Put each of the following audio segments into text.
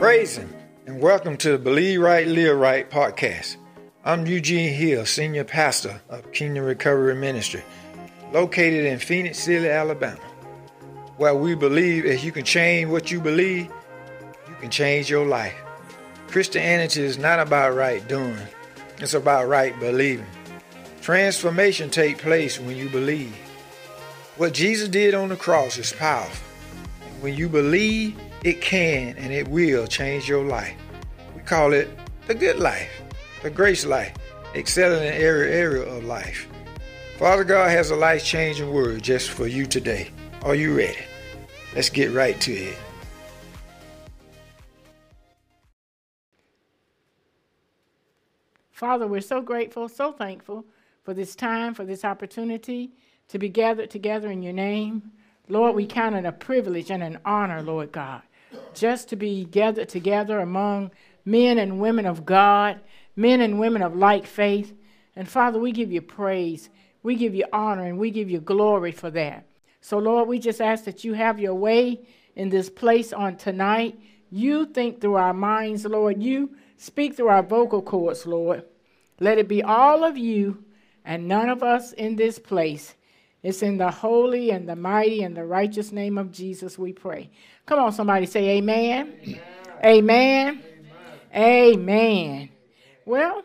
Praise Him, and welcome to the Believe Right, Live Right podcast. I'm Eugene Hill, Senior Pastor of Kingdom Recovery Ministry, located in Phenix City, Alabama, where we believe if you can change what you believe, you can change your life. Christianity is not about right doing, it's about right believing. Transformation takes place when you believe. What Jesus did on the cross is powerful. When you believe, it can and it will change your life. We call it the good life, the grace life, excelling in every area of life. Father God has a life changing word just for you today. Are you ready? Let's get right to it. Father, we're so grateful, so thankful for this time, for this opportunity to be gathered together in your name. Lord, we count it a privilege and an honor, Lord God, just to be gathered together among men and women of God, men and women of like faith. And Father, we give you praise, we give you honor, and we give you glory for that. So, Lord, we just ask that you have your way in this place on tonight. You think through our minds, Lord. You speak through our vocal cords, Lord. Let it be all of you and none of us in this place. It's in the holy and the mighty and the righteous name of Jesus we pray. Come on, somebody say amen. Amen. Amen. amen. Well,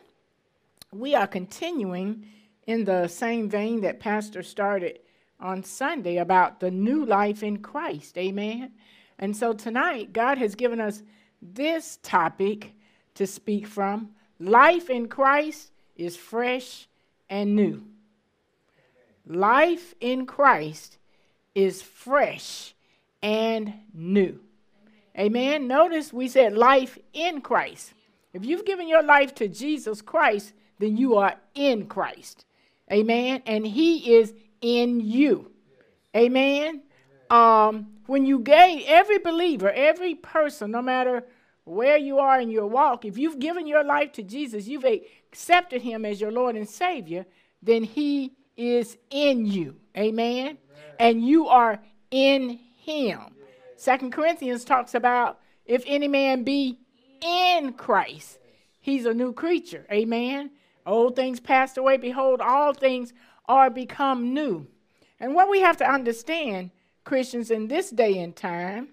we are continuing in the same vein that Pastor started on Sunday about the new life in Christ. Amen. And so tonight, God has given us this topic to speak from. Life in Christ is fresh and new. Life in Christ is fresh and new. Amen. Notice we said life in Christ. If you've given your life to Jesus Christ, then you are in Christ. Amen. And He is in you. Amen. Um, when you gave every believer, every person, no matter where you are in your walk, if you've given your life to Jesus, you've accepted Him as your Lord and Savior, then He is in you. Amen. And you are in him. Second Corinthians talks about if any man be in Christ, he's a new creature. Amen. Old things passed away. Behold, all things are become new. And what we have to understand, Christians, in this day and time,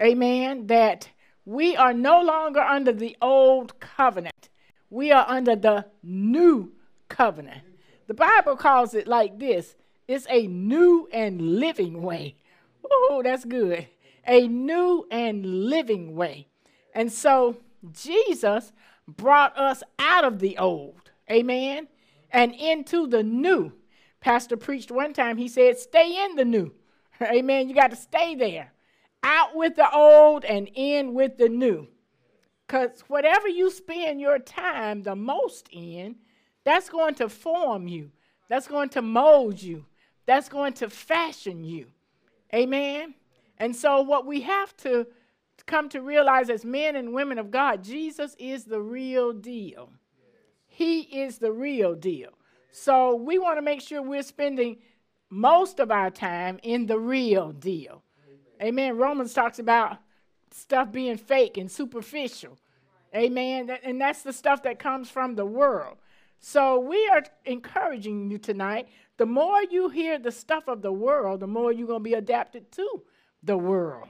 amen, that we are no longer under the old covenant. We are under the new covenant. The Bible calls it like this it's a new and living way. Oh, that's good. A new and living way. And so Jesus brought us out of the old, amen, and into the new. Pastor preached one time, he said, Stay in the new. Amen. You got to stay there. Out with the old and in with the new. Because whatever you spend your time the most in, that's going to form you, that's going to mold you, that's going to fashion you. Amen. And so, what we have to come to realize as men and women of God, Jesus is the real deal. He is the real deal. So, we want to make sure we're spending most of our time in the real deal. Amen. Romans talks about stuff being fake and superficial. Amen. And that's the stuff that comes from the world. So we are encouraging you tonight. The more you hear the stuff of the world, the more you're going to be adapted to the world.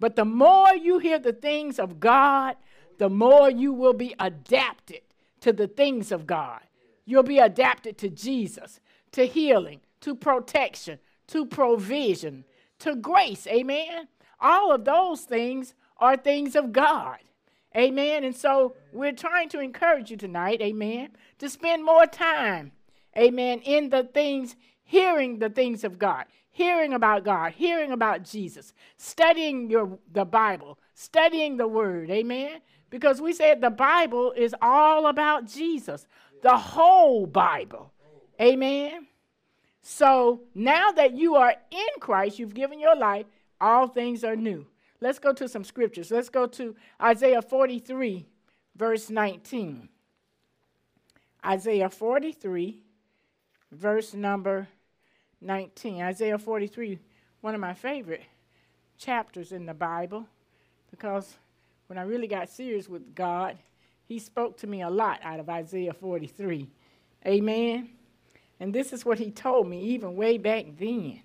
But the more you hear the things of God, the more you will be adapted to the things of God. You'll be adapted to Jesus, to healing, to protection, to provision, to grace. Amen. All of those things are things of God. Amen. And so we're trying to encourage you tonight, amen, to spend more time, amen, in the things, hearing the things of God, hearing about God, hearing about Jesus, studying your the Bible, studying the word, amen. Because we said the Bible is all about Jesus, the whole Bible. Amen. So now that you are in Christ, you've given your life, all things are new. Let's go to some scriptures. Let's go to Isaiah 43, verse 19. Isaiah 43, verse number 19. Isaiah 43, one of my favorite chapters in the Bible, because when I really got serious with God, He spoke to me a lot out of Isaiah 43. Amen. And this is what He told me even way back then.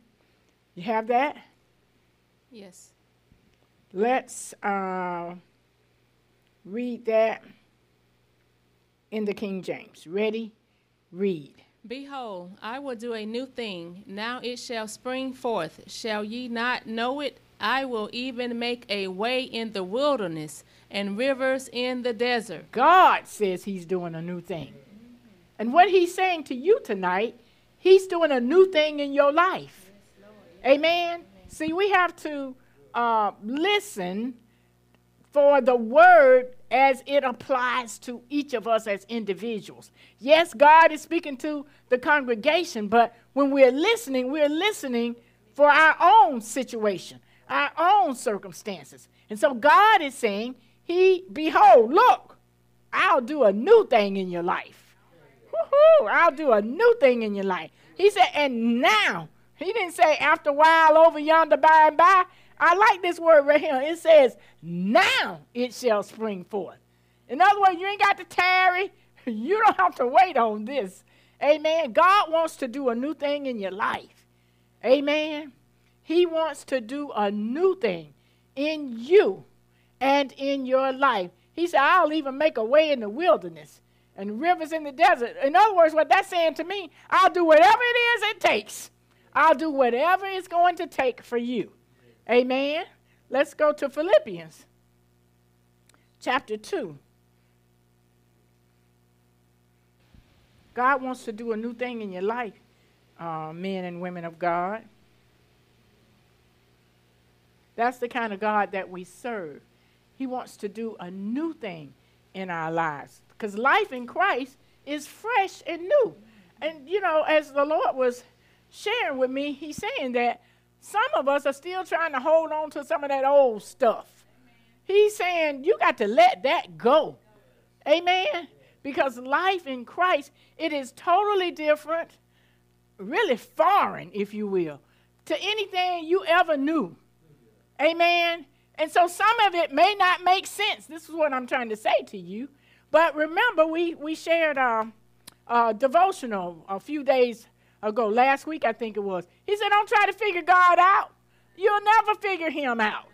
You have that? Yes. Let's uh, read that in the King James. Ready? Read. Behold, I will do a new thing. Now it shall spring forth. Shall ye not know it? I will even make a way in the wilderness and rivers in the desert. God says He's doing a new thing. And what He's saying to you tonight, He's doing a new thing in your life. Amen. See, we have to uh, listen for the word as it applies to each of us as individuals. Yes, God is speaking to the congregation, but when we're listening, we're listening for our own situation, our own circumstances. And so God is saying, He, behold, look, I'll do a new thing in your life. Woo-hoo, I'll do a new thing in your life. He said, and now, he didn't say after a while over yonder by and by. I like this word right here. It says, now it shall spring forth. In other words, you ain't got to tarry. You don't have to wait on this. Amen. God wants to do a new thing in your life. Amen. He wants to do a new thing in you and in your life. He said, I'll even make a way in the wilderness and rivers in the desert. In other words, what that's saying to me, I'll do whatever it is it takes. I'll do whatever it's going to take for you. Amen. Let's go to Philippians chapter 2. God wants to do a new thing in your life, uh, men and women of God. That's the kind of God that we serve. He wants to do a new thing in our lives because life in Christ is fresh and new. And, you know, as the Lord was sharing with me, He's saying that some of us are still trying to hold on to some of that old stuff. He's saying you got to let that go. Amen. Because life in Christ, it is totally different, really foreign, if you will, to anything you ever knew. Amen. And so some of it may not make sense. This is what I'm trying to say to you. But remember, we, we shared a, a devotional a few days ago, last week, I think it was. He said, Don't try to figure God out. You'll never figure him out.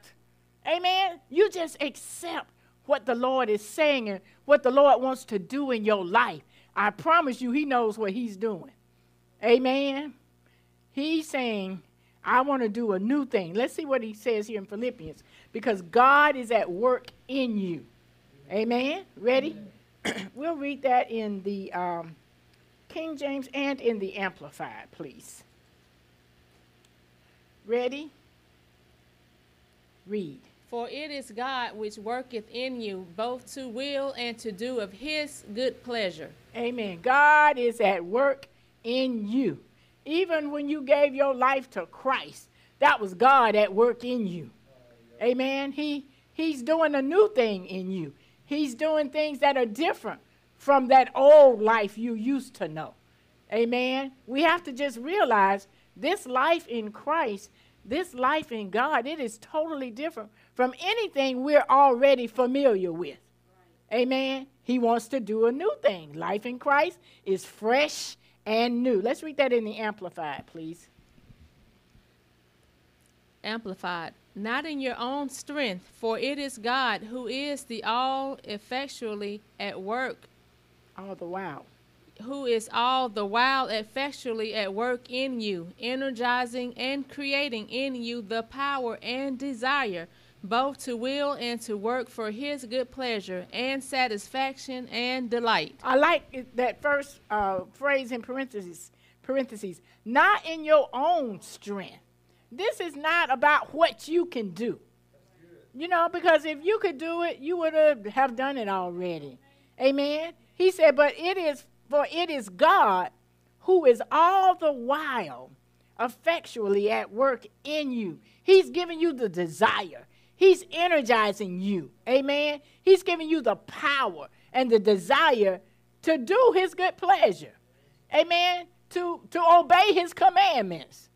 Amen. You just accept what the Lord is saying and what the Lord wants to do in your life. I promise you, He knows what He's doing. Amen. He's saying, I want to do a new thing. Let's see what He says here in Philippians. Because God is at work in you. Amen. Ready? we'll read that in the um, King James and in the Amplified, please. Ready? Read. For it is God which worketh in you both to will and to do of his good pleasure. Amen. God is at work in you. Even when you gave your life to Christ, that was God at work in you. Amen. He he's doing a new thing in you. He's doing things that are different from that old life you used to know. Amen. We have to just realize this life in Christ, this life in God, it is totally different from anything we're already familiar with. Amen. He wants to do a new thing. Life in Christ is fresh and new. Let's read that in the Amplified, please. Amplified. Not in your own strength, for it is God who is the all effectually at work. All the while. Who is all the while effectually at work in you, energizing and creating in you the power and desire both to will and to work for his good pleasure and satisfaction and delight. I like that first uh, phrase in parentheses, parentheses, not in your own strength. This is not about what you can do. You know, because if you could do it, you would have done it already. Amen. He said, but it is for it is God who is all the while effectually at work in you. He's giving you the desire. He's energizing you. Amen. He's giving you the power and the desire to do his good pleasure. Amen. To, to obey his commandments.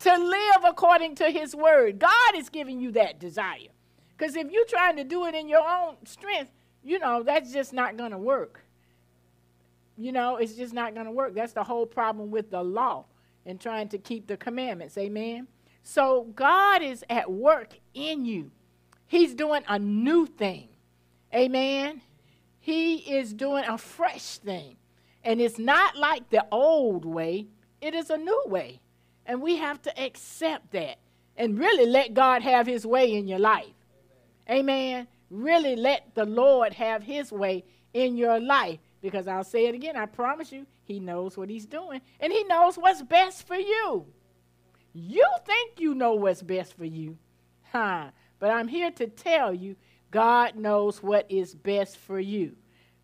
To live according to his word. God is giving you that desire. Because if you're trying to do it in your own strength, you know, that's just not going to work. You know, it's just not going to work. That's the whole problem with the law and trying to keep the commandments. Amen. So God is at work in you. He's doing a new thing. Amen. He is doing a fresh thing. And it's not like the old way, it is a new way. And we have to accept that and really let God have his way in your life. Amen. Really let the Lord have his way in your life. Because I'll say it again, I promise you, he knows what he's doing. And he knows what's best for you. You think you know what's best for you. Huh. But I'm here to tell you, God knows what is best for you.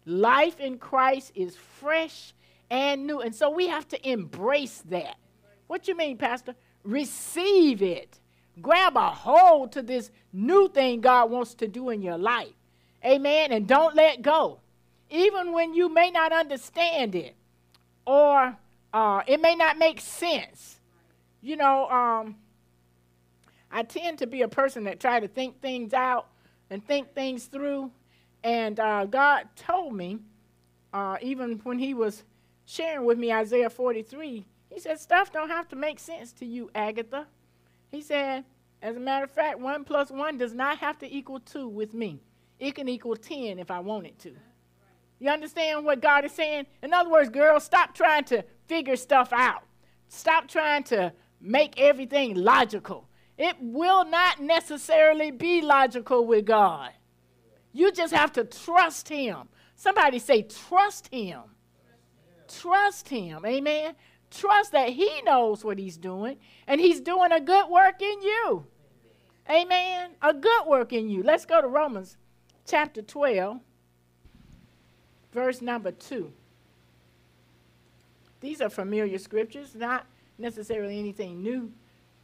Life in Christ is fresh and new. And so we have to embrace that. What you mean, Pastor? Receive it. Grab a hold to this new thing God wants to do in your life. Amen. And don't let go. Even when you may not understand it or uh, it may not make sense. You know, um, I tend to be a person that try to think things out and think things through. And uh, God told me, uh, even when He was sharing with me Isaiah 43, He said, Stuff don't have to make sense to you, Agatha. He said, As a matter of fact, 1 plus 1 does not have to equal 2 with me. It can equal 10 if I want it to. You understand what God is saying? In other words, girls, stop trying to figure stuff out. Stop trying to make everything logical. It will not necessarily be logical with God. You just have to trust Him. Somebody say, trust Him. Trust Him. Amen. Trust that He knows what He's doing and He's doing a good work in you. Amen. A good work in you. Let's go to Romans chapter 12, verse number 2. These are familiar scriptures, not necessarily anything new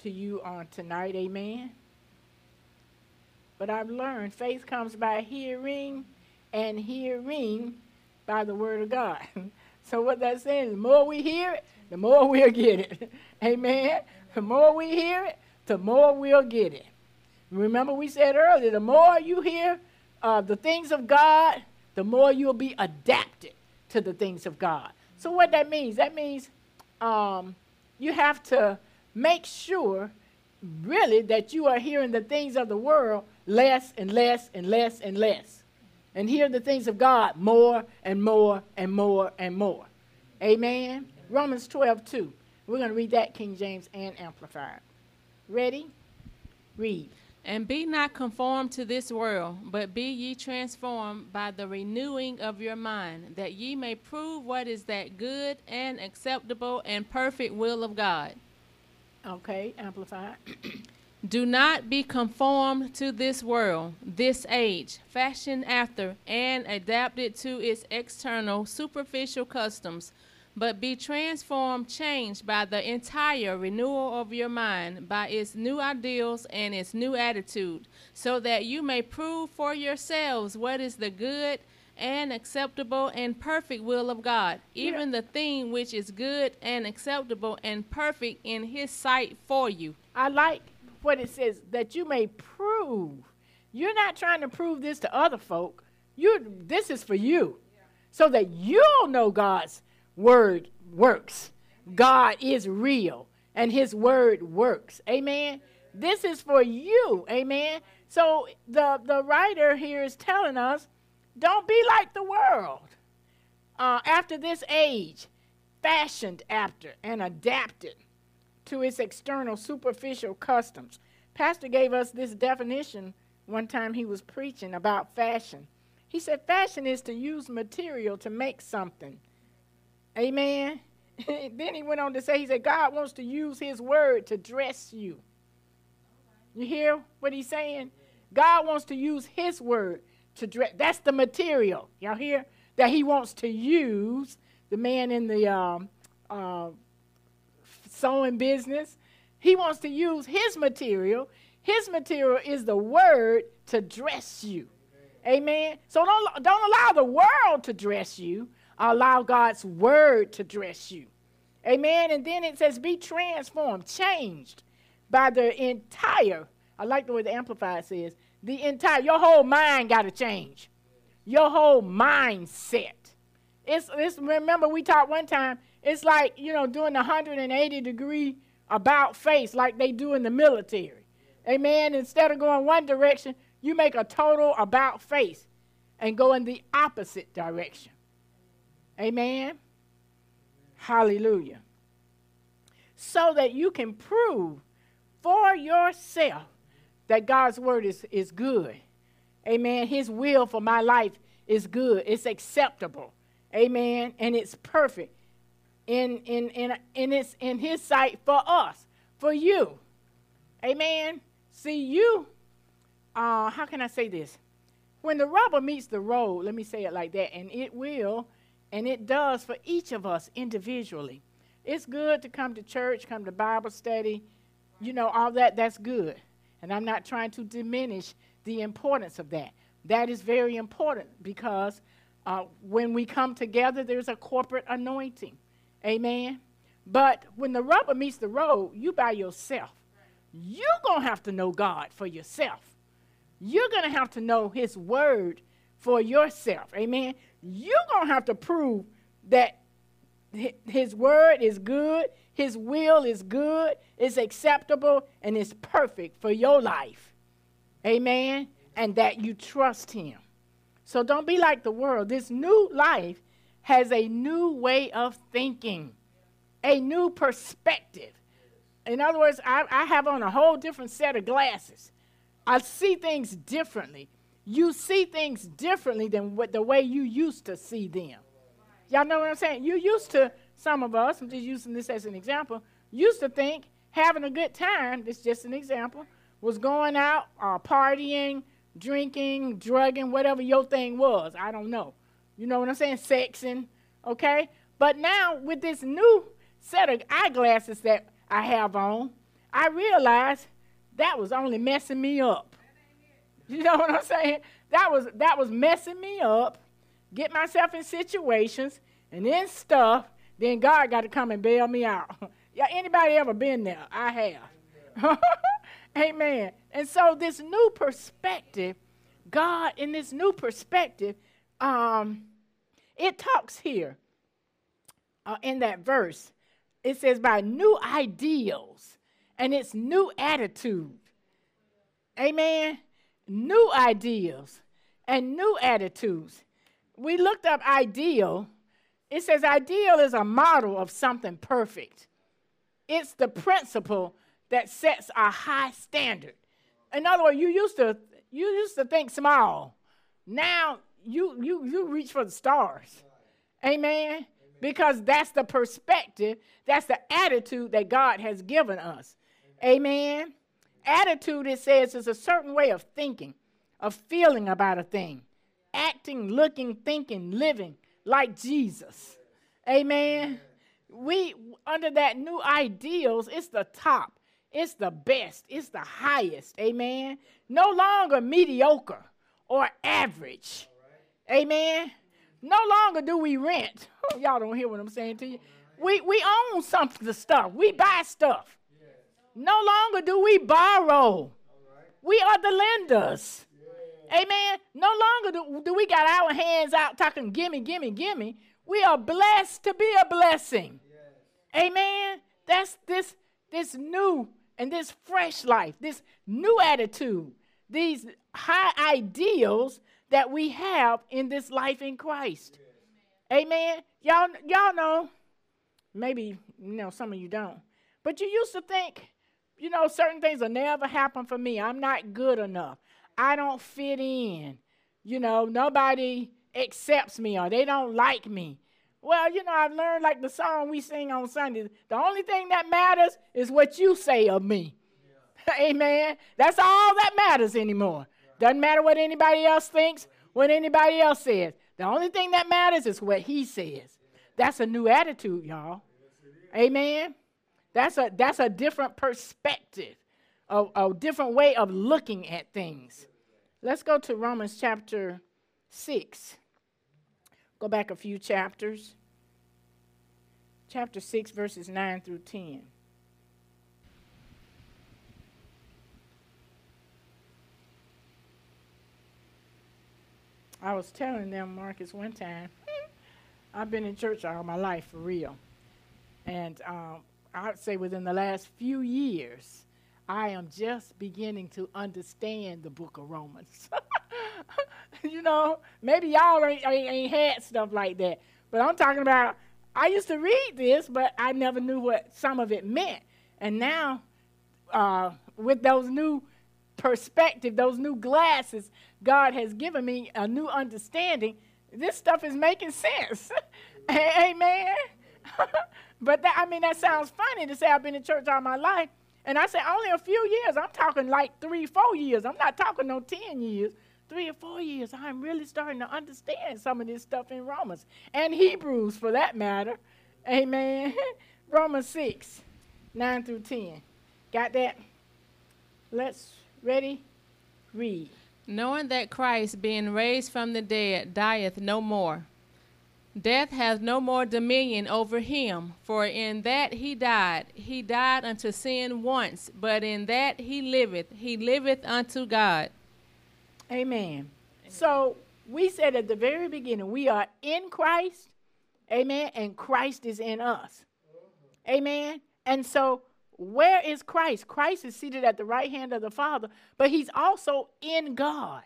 to you on tonight. Amen. But I've learned faith comes by hearing, and hearing by the word of God. so what that's saying, the more we hear it, the more we'll get it. Amen. The more we hear it, the more we'll get it. Remember, we said earlier, the more you hear uh, the things of God, the more you'll be adapted to the things of God. So what that means, that means um, you have to make sure, really, that you are hearing the things of the world less and less and less and less. And hear the things of God more and more and more and more. Amen. Romans 12, 2. We're going to read that King James and Amplified. Ready? Read. And be not conformed to this world, but be ye transformed by the renewing of your mind, that ye may prove what is that good and acceptable and perfect will of God. Okay, Amplified. Do not be conformed to this world, this age, fashioned after and adapted to its external, superficial customs, but be transformed, changed by the entire renewal of your mind, by its new ideals and its new attitude, so that you may prove for yourselves what is the good and acceptable and perfect will of God, even the thing which is good and acceptable and perfect in His sight for you. I like what it says that you may prove. You're not trying to prove this to other folk. You this is for you. So that you'll know God's word works. God is real and his word works. Amen. This is for you. Amen. So the the writer here is telling us don't be like the world. Uh, after this age, fashioned after and adapted to its external superficial customs. Pastor gave us this definition one time he was preaching about fashion. He said, Fashion is to use material to make something. Amen. then he went on to say, He said, God wants to use His word to dress you. You hear what he's saying? God wants to use His word to dress. That's the material. Y'all hear? That He wants to use. The man in the um, uh, sewing business. He wants to use his material. His material is the word to dress you. Amen. So don't, don't allow the world to dress you. Allow God's word to dress you. Amen. And then it says, be transformed, changed by the entire, I like the way the Amplified says, The entire, your whole mind got to change. Your whole mindset. It's, it's, remember, we talked one time, it's like, you know, doing the 180 degree about face like they do in the military. Amen. Instead of going one direction, you make a total about face and go in the opposite direction. Amen. Hallelujah. So that you can prove for yourself that God's word is, is good. Amen. His will for my life is good. It's acceptable. Amen. And it's perfect. In, in, in, in, its, in his sight for us, for you. Amen. See, you, uh, how can I say this? When the rubber meets the road, let me say it like that, and it will, and it does for each of us individually. It's good to come to church, come to Bible study, you know, all that, that's good. And I'm not trying to diminish the importance of that. That is very important because uh, when we come together, there's a corporate anointing. Amen. But when the rubber meets the road, you by yourself. You're going to have to know God for yourself. You're going to have to know His Word for yourself. Amen. You're going to have to prove that His Word is good, His will is good, is acceptable, and is perfect for your life. Amen. And that you trust Him. So don't be like the world. This new life has a new way of thinking, a new perspective. In other words, I, I have on a whole different set of glasses. I see things differently. You see things differently than what the way you used to see them. Y'all know what I'm saying? You used to, some of us, I'm just using this as an example, used to think having a good time, this is just an example, was going out, uh, partying, drinking, drugging, whatever your thing was. I don't know. You know what I'm saying? Sexing, okay? But now with this new set of eyeglasses that I have on, I realize that was only messing me up. You know what I'm saying? That was that was messing me up, get myself in situations and then stuff. Then God got to come and bail me out. yeah, anybody ever been there? I have. Amen. And so this new perspective, God in this new perspective, um, it talks here uh, in that verse. It says by new ideals and its new attitude. Amen. New ideals and new attitudes. We looked up ideal. It says ideal is a model of something perfect. It's the principle that sets a high standard. In other words, you used to you used to think small. Now you you you reach for the stars. Amen. Because that's the perspective, that's the attitude that God has given us. Amen. Attitude, it says, is a certain way of thinking, of feeling about a thing, acting, looking, thinking, living like Jesus. Amen. We, under that new ideals, it's the top, it's the best, it's the highest. Amen. No longer mediocre or average. Amen. No longer do we rent. Y'all don't hear what I'm saying to you. We, we own some of the stuff, we buy stuff. No longer do we borrow. We are the lenders. Amen. No longer do, do we got our hands out talking gimme, gimme, gimme. We are blessed to be a blessing. Amen. That's this this new and this fresh life, this new attitude, these high ideals that we have in this life in Christ. Amen. Y'all y'all know maybe you know some of you don't. But you used to think you know, certain things will never happen for me. I'm not good enough. I don't fit in. You know, nobody accepts me or they don't like me. Well, you know, I've learned like the song we sing on Sundays. The only thing that matters is what you say of me. Yeah. Amen. That's all that matters anymore. Doesn't matter what anybody else thinks, what anybody else says. The only thing that matters is what he says. That's a new attitude, y'all. Amen. That's a, that's a different perspective, a, a different way of looking at things. Let's go to Romans chapter 6. Go back a few chapters. Chapter 6, verses 9 through 10. I was telling them, Marcus, one time, I've been in church all my life for real. And um, I'd say within the last few years, I am just beginning to understand the book of Romans. you know, maybe y'all ain't, ain't, ain't, had stuff like that. But I'm talking about, I used to read this, but I never knew what some of it meant. And now, uh, with those new perspective, those new glasses, God has given me a new understanding. This stuff is making sense. Amen. but that, I mean, that sounds funny to say I've been in church all my life. And I say only a few years. I'm talking like three, four years. I'm not talking no 10 years. Three or four years. I'm really starting to understand some of this stuff in Romans and Hebrews for that matter. Amen. Romans 6, 9 through 10. Got that? Let's, ready? Read. Knowing that Christ, being raised from the dead, dieth no more. Death has no more dominion over him, for in that he died, he died unto sin once, but in that he liveth, he liveth unto God. Amen. So we said at the very beginning, we are in Christ, amen, and Christ is in us. Amen. And so where is Christ? Christ is seated at the right hand of the Father, but he's also in God.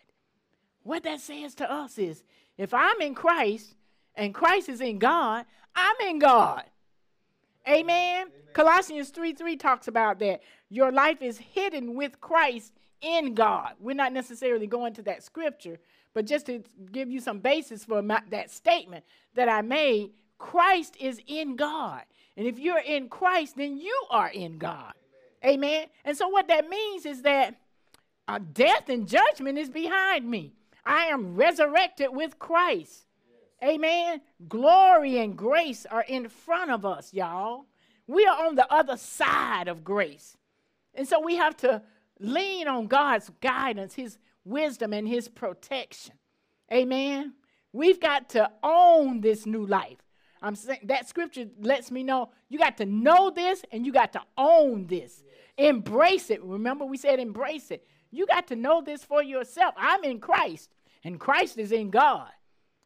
What that says to us is if I'm in Christ, and Christ is in God, I'm in God. Amen. Amen. Colossians 3 3 talks about that. Your life is hidden with Christ in God. We're not necessarily going to that scripture, but just to give you some basis for my, that statement that I made, Christ is in God. And if you're in Christ, then you are in God. Amen. Amen. And so what that means is that uh, death and judgment is behind me. I am resurrected with Christ. Amen. Glory and grace are in front of us, y'all. We are on the other side of grace. And so we have to lean on God's guidance, His wisdom, and His protection. Amen. We've got to own this new life. I'm saying that scripture lets me know you got to know this and you got to own this. Embrace it. Remember, we said embrace it. You got to know this for yourself. I'm in Christ, and Christ is in God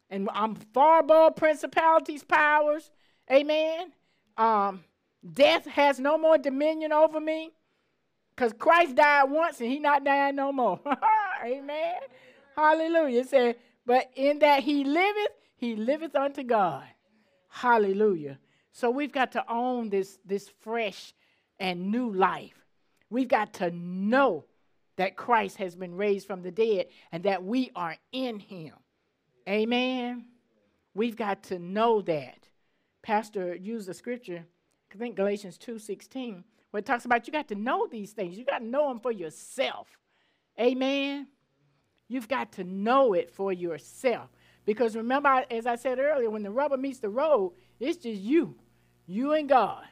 and I'm far above principalities, powers. Amen. Um, death has no more dominion over me because Christ died once and he not dying no more. Amen. Hallelujah. It said, but in that he liveth, he liveth unto God. Hallelujah. So we've got to own this, this fresh and new life. We've got to know that Christ has been raised from the dead and that we are in him. Amen. We've got to know that. Pastor used a scripture, I think Galatians 2:16, where it talks about you got to know these things. You got to know them for yourself. Amen. You've got to know it for yourself. Because remember, as I said earlier, when the rubber meets the road, it's just you, you and God.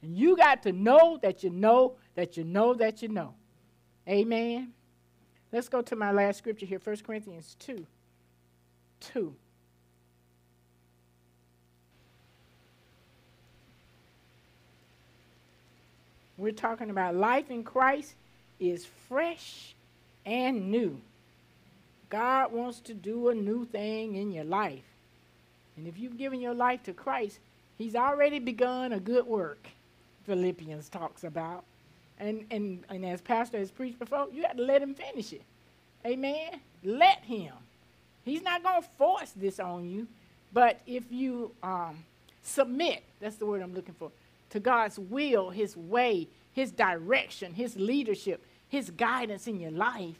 And you got to know that you know that you know that you know. Amen. Let's go to my last scripture here, 1 Corinthians 2. 2. We're talking about life in Christ is fresh and new. God wants to do a new thing in your life. And if you've given your life to Christ, He's already begun a good work, Philippians talks about. And, and, and as Pastor has preached before, you have to let Him finish it. Amen? Let Him. He's not going to force this on you. But if you um, submit, that's the word I'm looking for, to God's will, His way, His direction, His leadership, His guidance in your life,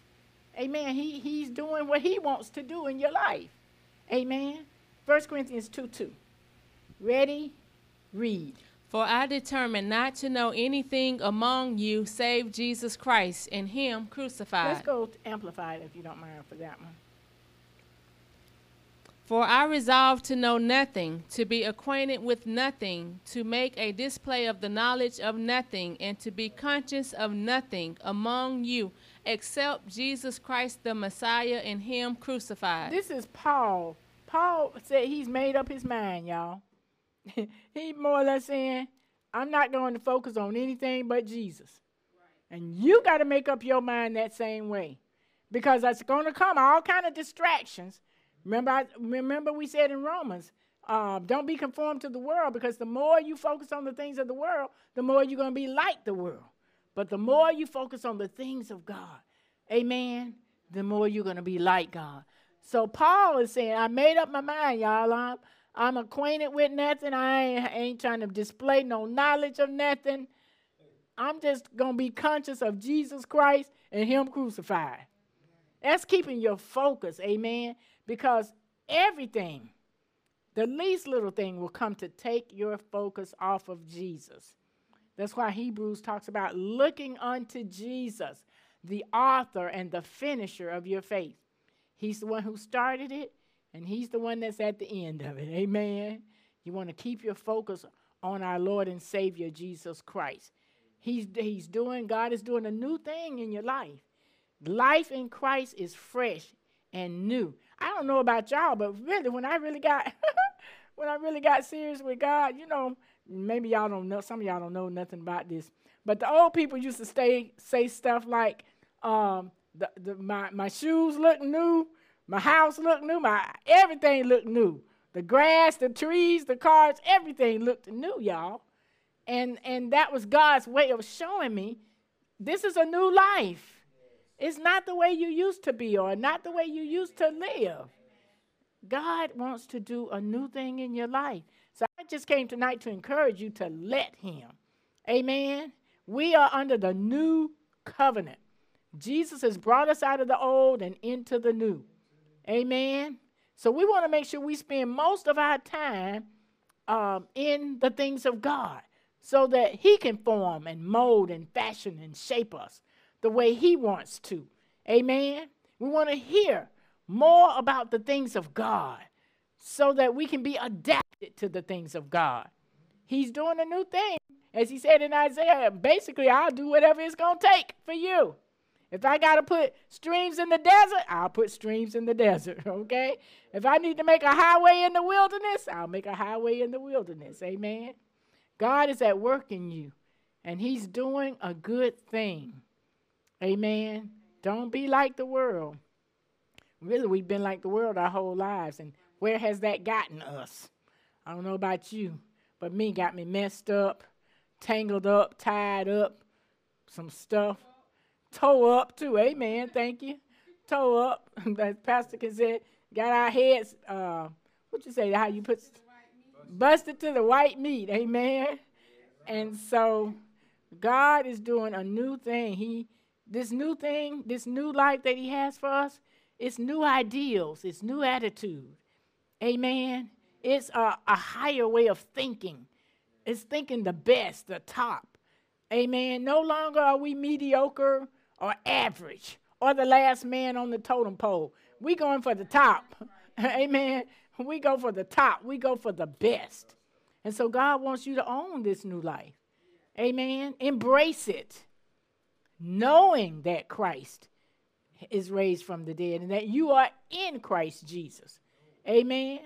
amen, he, He's doing what He wants to do in your life. Amen. 1 Corinthians 2 2. Ready? Read. For I determined not to know anything among you save Jesus Christ and Him crucified. Let's go amplified if you don't mind for that one. For I resolved to know nothing, to be acquainted with nothing, to make a display of the knowledge of nothing, and to be conscious of nothing among you except Jesus Christ the Messiah and Him crucified. This is Paul. Paul said he's made up his mind, y'all. He's more or less saying, I'm not going to focus on anything but Jesus. And you got to make up your mind that same way. Because it's going to come all kind of distractions Remember, I, remember we said in Romans, uh, don't be conformed to the world because the more you focus on the things of the world, the more you're going to be like the world. But the more you focus on the things of God, amen, the more you're going to be like God. So Paul is saying, I made up my mind, y'all. I'm, I'm acquainted with nothing. I ain't, ain't trying to display no knowledge of nothing. I'm just going to be conscious of Jesus Christ and Him crucified. That's keeping your focus, amen, because everything, the least little thing, will come to take your focus off of Jesus. That's why Hebrews talks about looking unto Jesus, the author and the finisher of your faith. He's the one who started it, and He's the one that's at the end of it. Amen. You want to keep your focus on our Lord and Savior, Jesus Christ. He's, he's doing, God is doing a new thing in your life. Life in Christ is fresh and new. I don't know about y'all, but really, when I really got when I really got serious with God, you know, maybe y'all don't know, some of y'all don't know nothing about this. But the old people used to stay say stuff like, um, the, the, my, my shoes look new, my house look new, my everything looked new. The grass, the trees, the cars, everything looked new, y'all. And and that was God's way of showing me this is a new life. It's not the way you used to be or not the way you used to live. God wants to do a new thing in your life. So I just came tonight to encourage you to let Him. Amen. We are under the new covenant. Jesus has brought us out of the old and into the new. Amen. So we want to make sure we spend most of our time um, in the things of God so that He can form and mold and fashion and shape us the way He wants to. Amen. We want to hear more about the things of God so that we can be adapted to the things of God. He's doing a new thing. As he said in Isaiah, basically, I'll do whatever it's going to take for you. If I got to put streams in the desert, I'll put streams in the desert, okay? If I need to make a highway in the wilderness, I'll make a highway in the wilderness. Amen. God is at work in you, and He's doing a good thing. Amen. Don't be like the world. Really, we've been like the world our whole lives, and where has that gotten us? I don't know about you, but me got me messed up, tangled up, tied up, some stuff toe up too. Amen. Thank you. Toe up. As Pastor can say, got our heads. Uh, what you say? How you put busted to the white meat. Amen. And so God is doing a new thing. He this new thing, this new life that He has for us, it's new ideals, it's new attitude. Amen. It's a, a higher way of thinking. It's thinking the best, the top. Amen. No longer are we mediocre or average or the last man on the totem pole. We going for the top. Amen. We go for the top. We go for the best. And so God wants you to own this new life. Amen. Embrace it. Knowing that Christ is raised from the dead and that you are in Christ Jesus. Amen.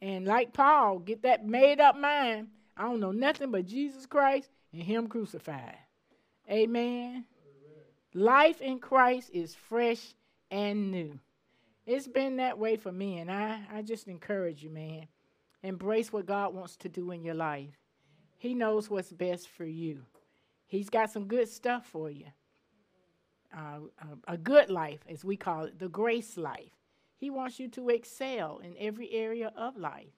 And like Paul, get that made up mind. I don't know nothing but Jesus Christ and Him crucified. Amen. Life in Christ is fresh and new. It's been that way for me, and I, I just encourage you, man. Embrace what God wants to do in your life. He knows what's best for you. He's got some good stuff for you. Uh, a, a good life, as we call it, the grace life. He wants you to excel in every area of life.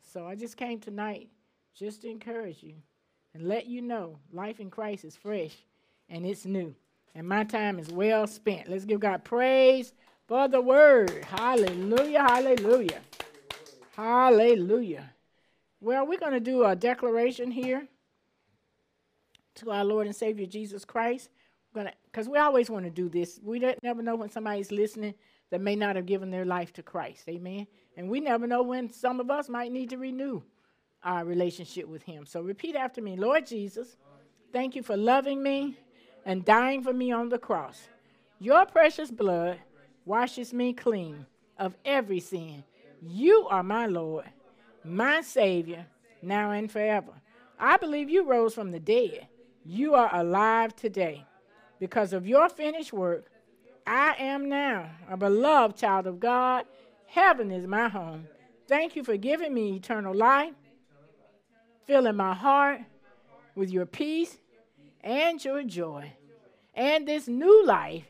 So I just came tonight just to encourage you and let you know life in Christ is fresh and it's new and my time is well spent. Let's give God praise for the word. Hallelujah, hallelujah, hallelujah. Well, we're going to do a declaration here to our Lord and Savior Jesus Christ. Because we always want to do this. We never know when somebody's listening that may not have given their life to Christ. Amen. And we never know when some of us might need to renew our relationship with Him. So repeat after me Lord Jesus, thank you for loving me and dying for me on the cross. Your precious blood washes me clean of every sin. You are my Lord, my Savior, now and forever. I believe you rose from the dead. You are alive today. Because of your finished work, I am now a beloved child of God, Heaven is my home. Thank you for giving me eternal life, filling my heart with your peace and your joy, and this new life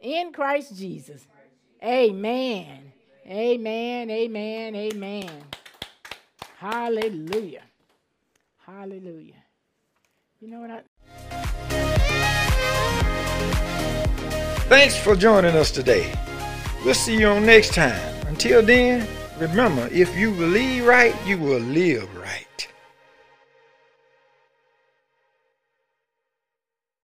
in Christ Jesus. Amen. Amen. Amen. Amen. Hallelujah. Hallelujah. You know what I. Thanks for joining us today. We'll see you on next time. Until then, remember if you believe right, you will live right.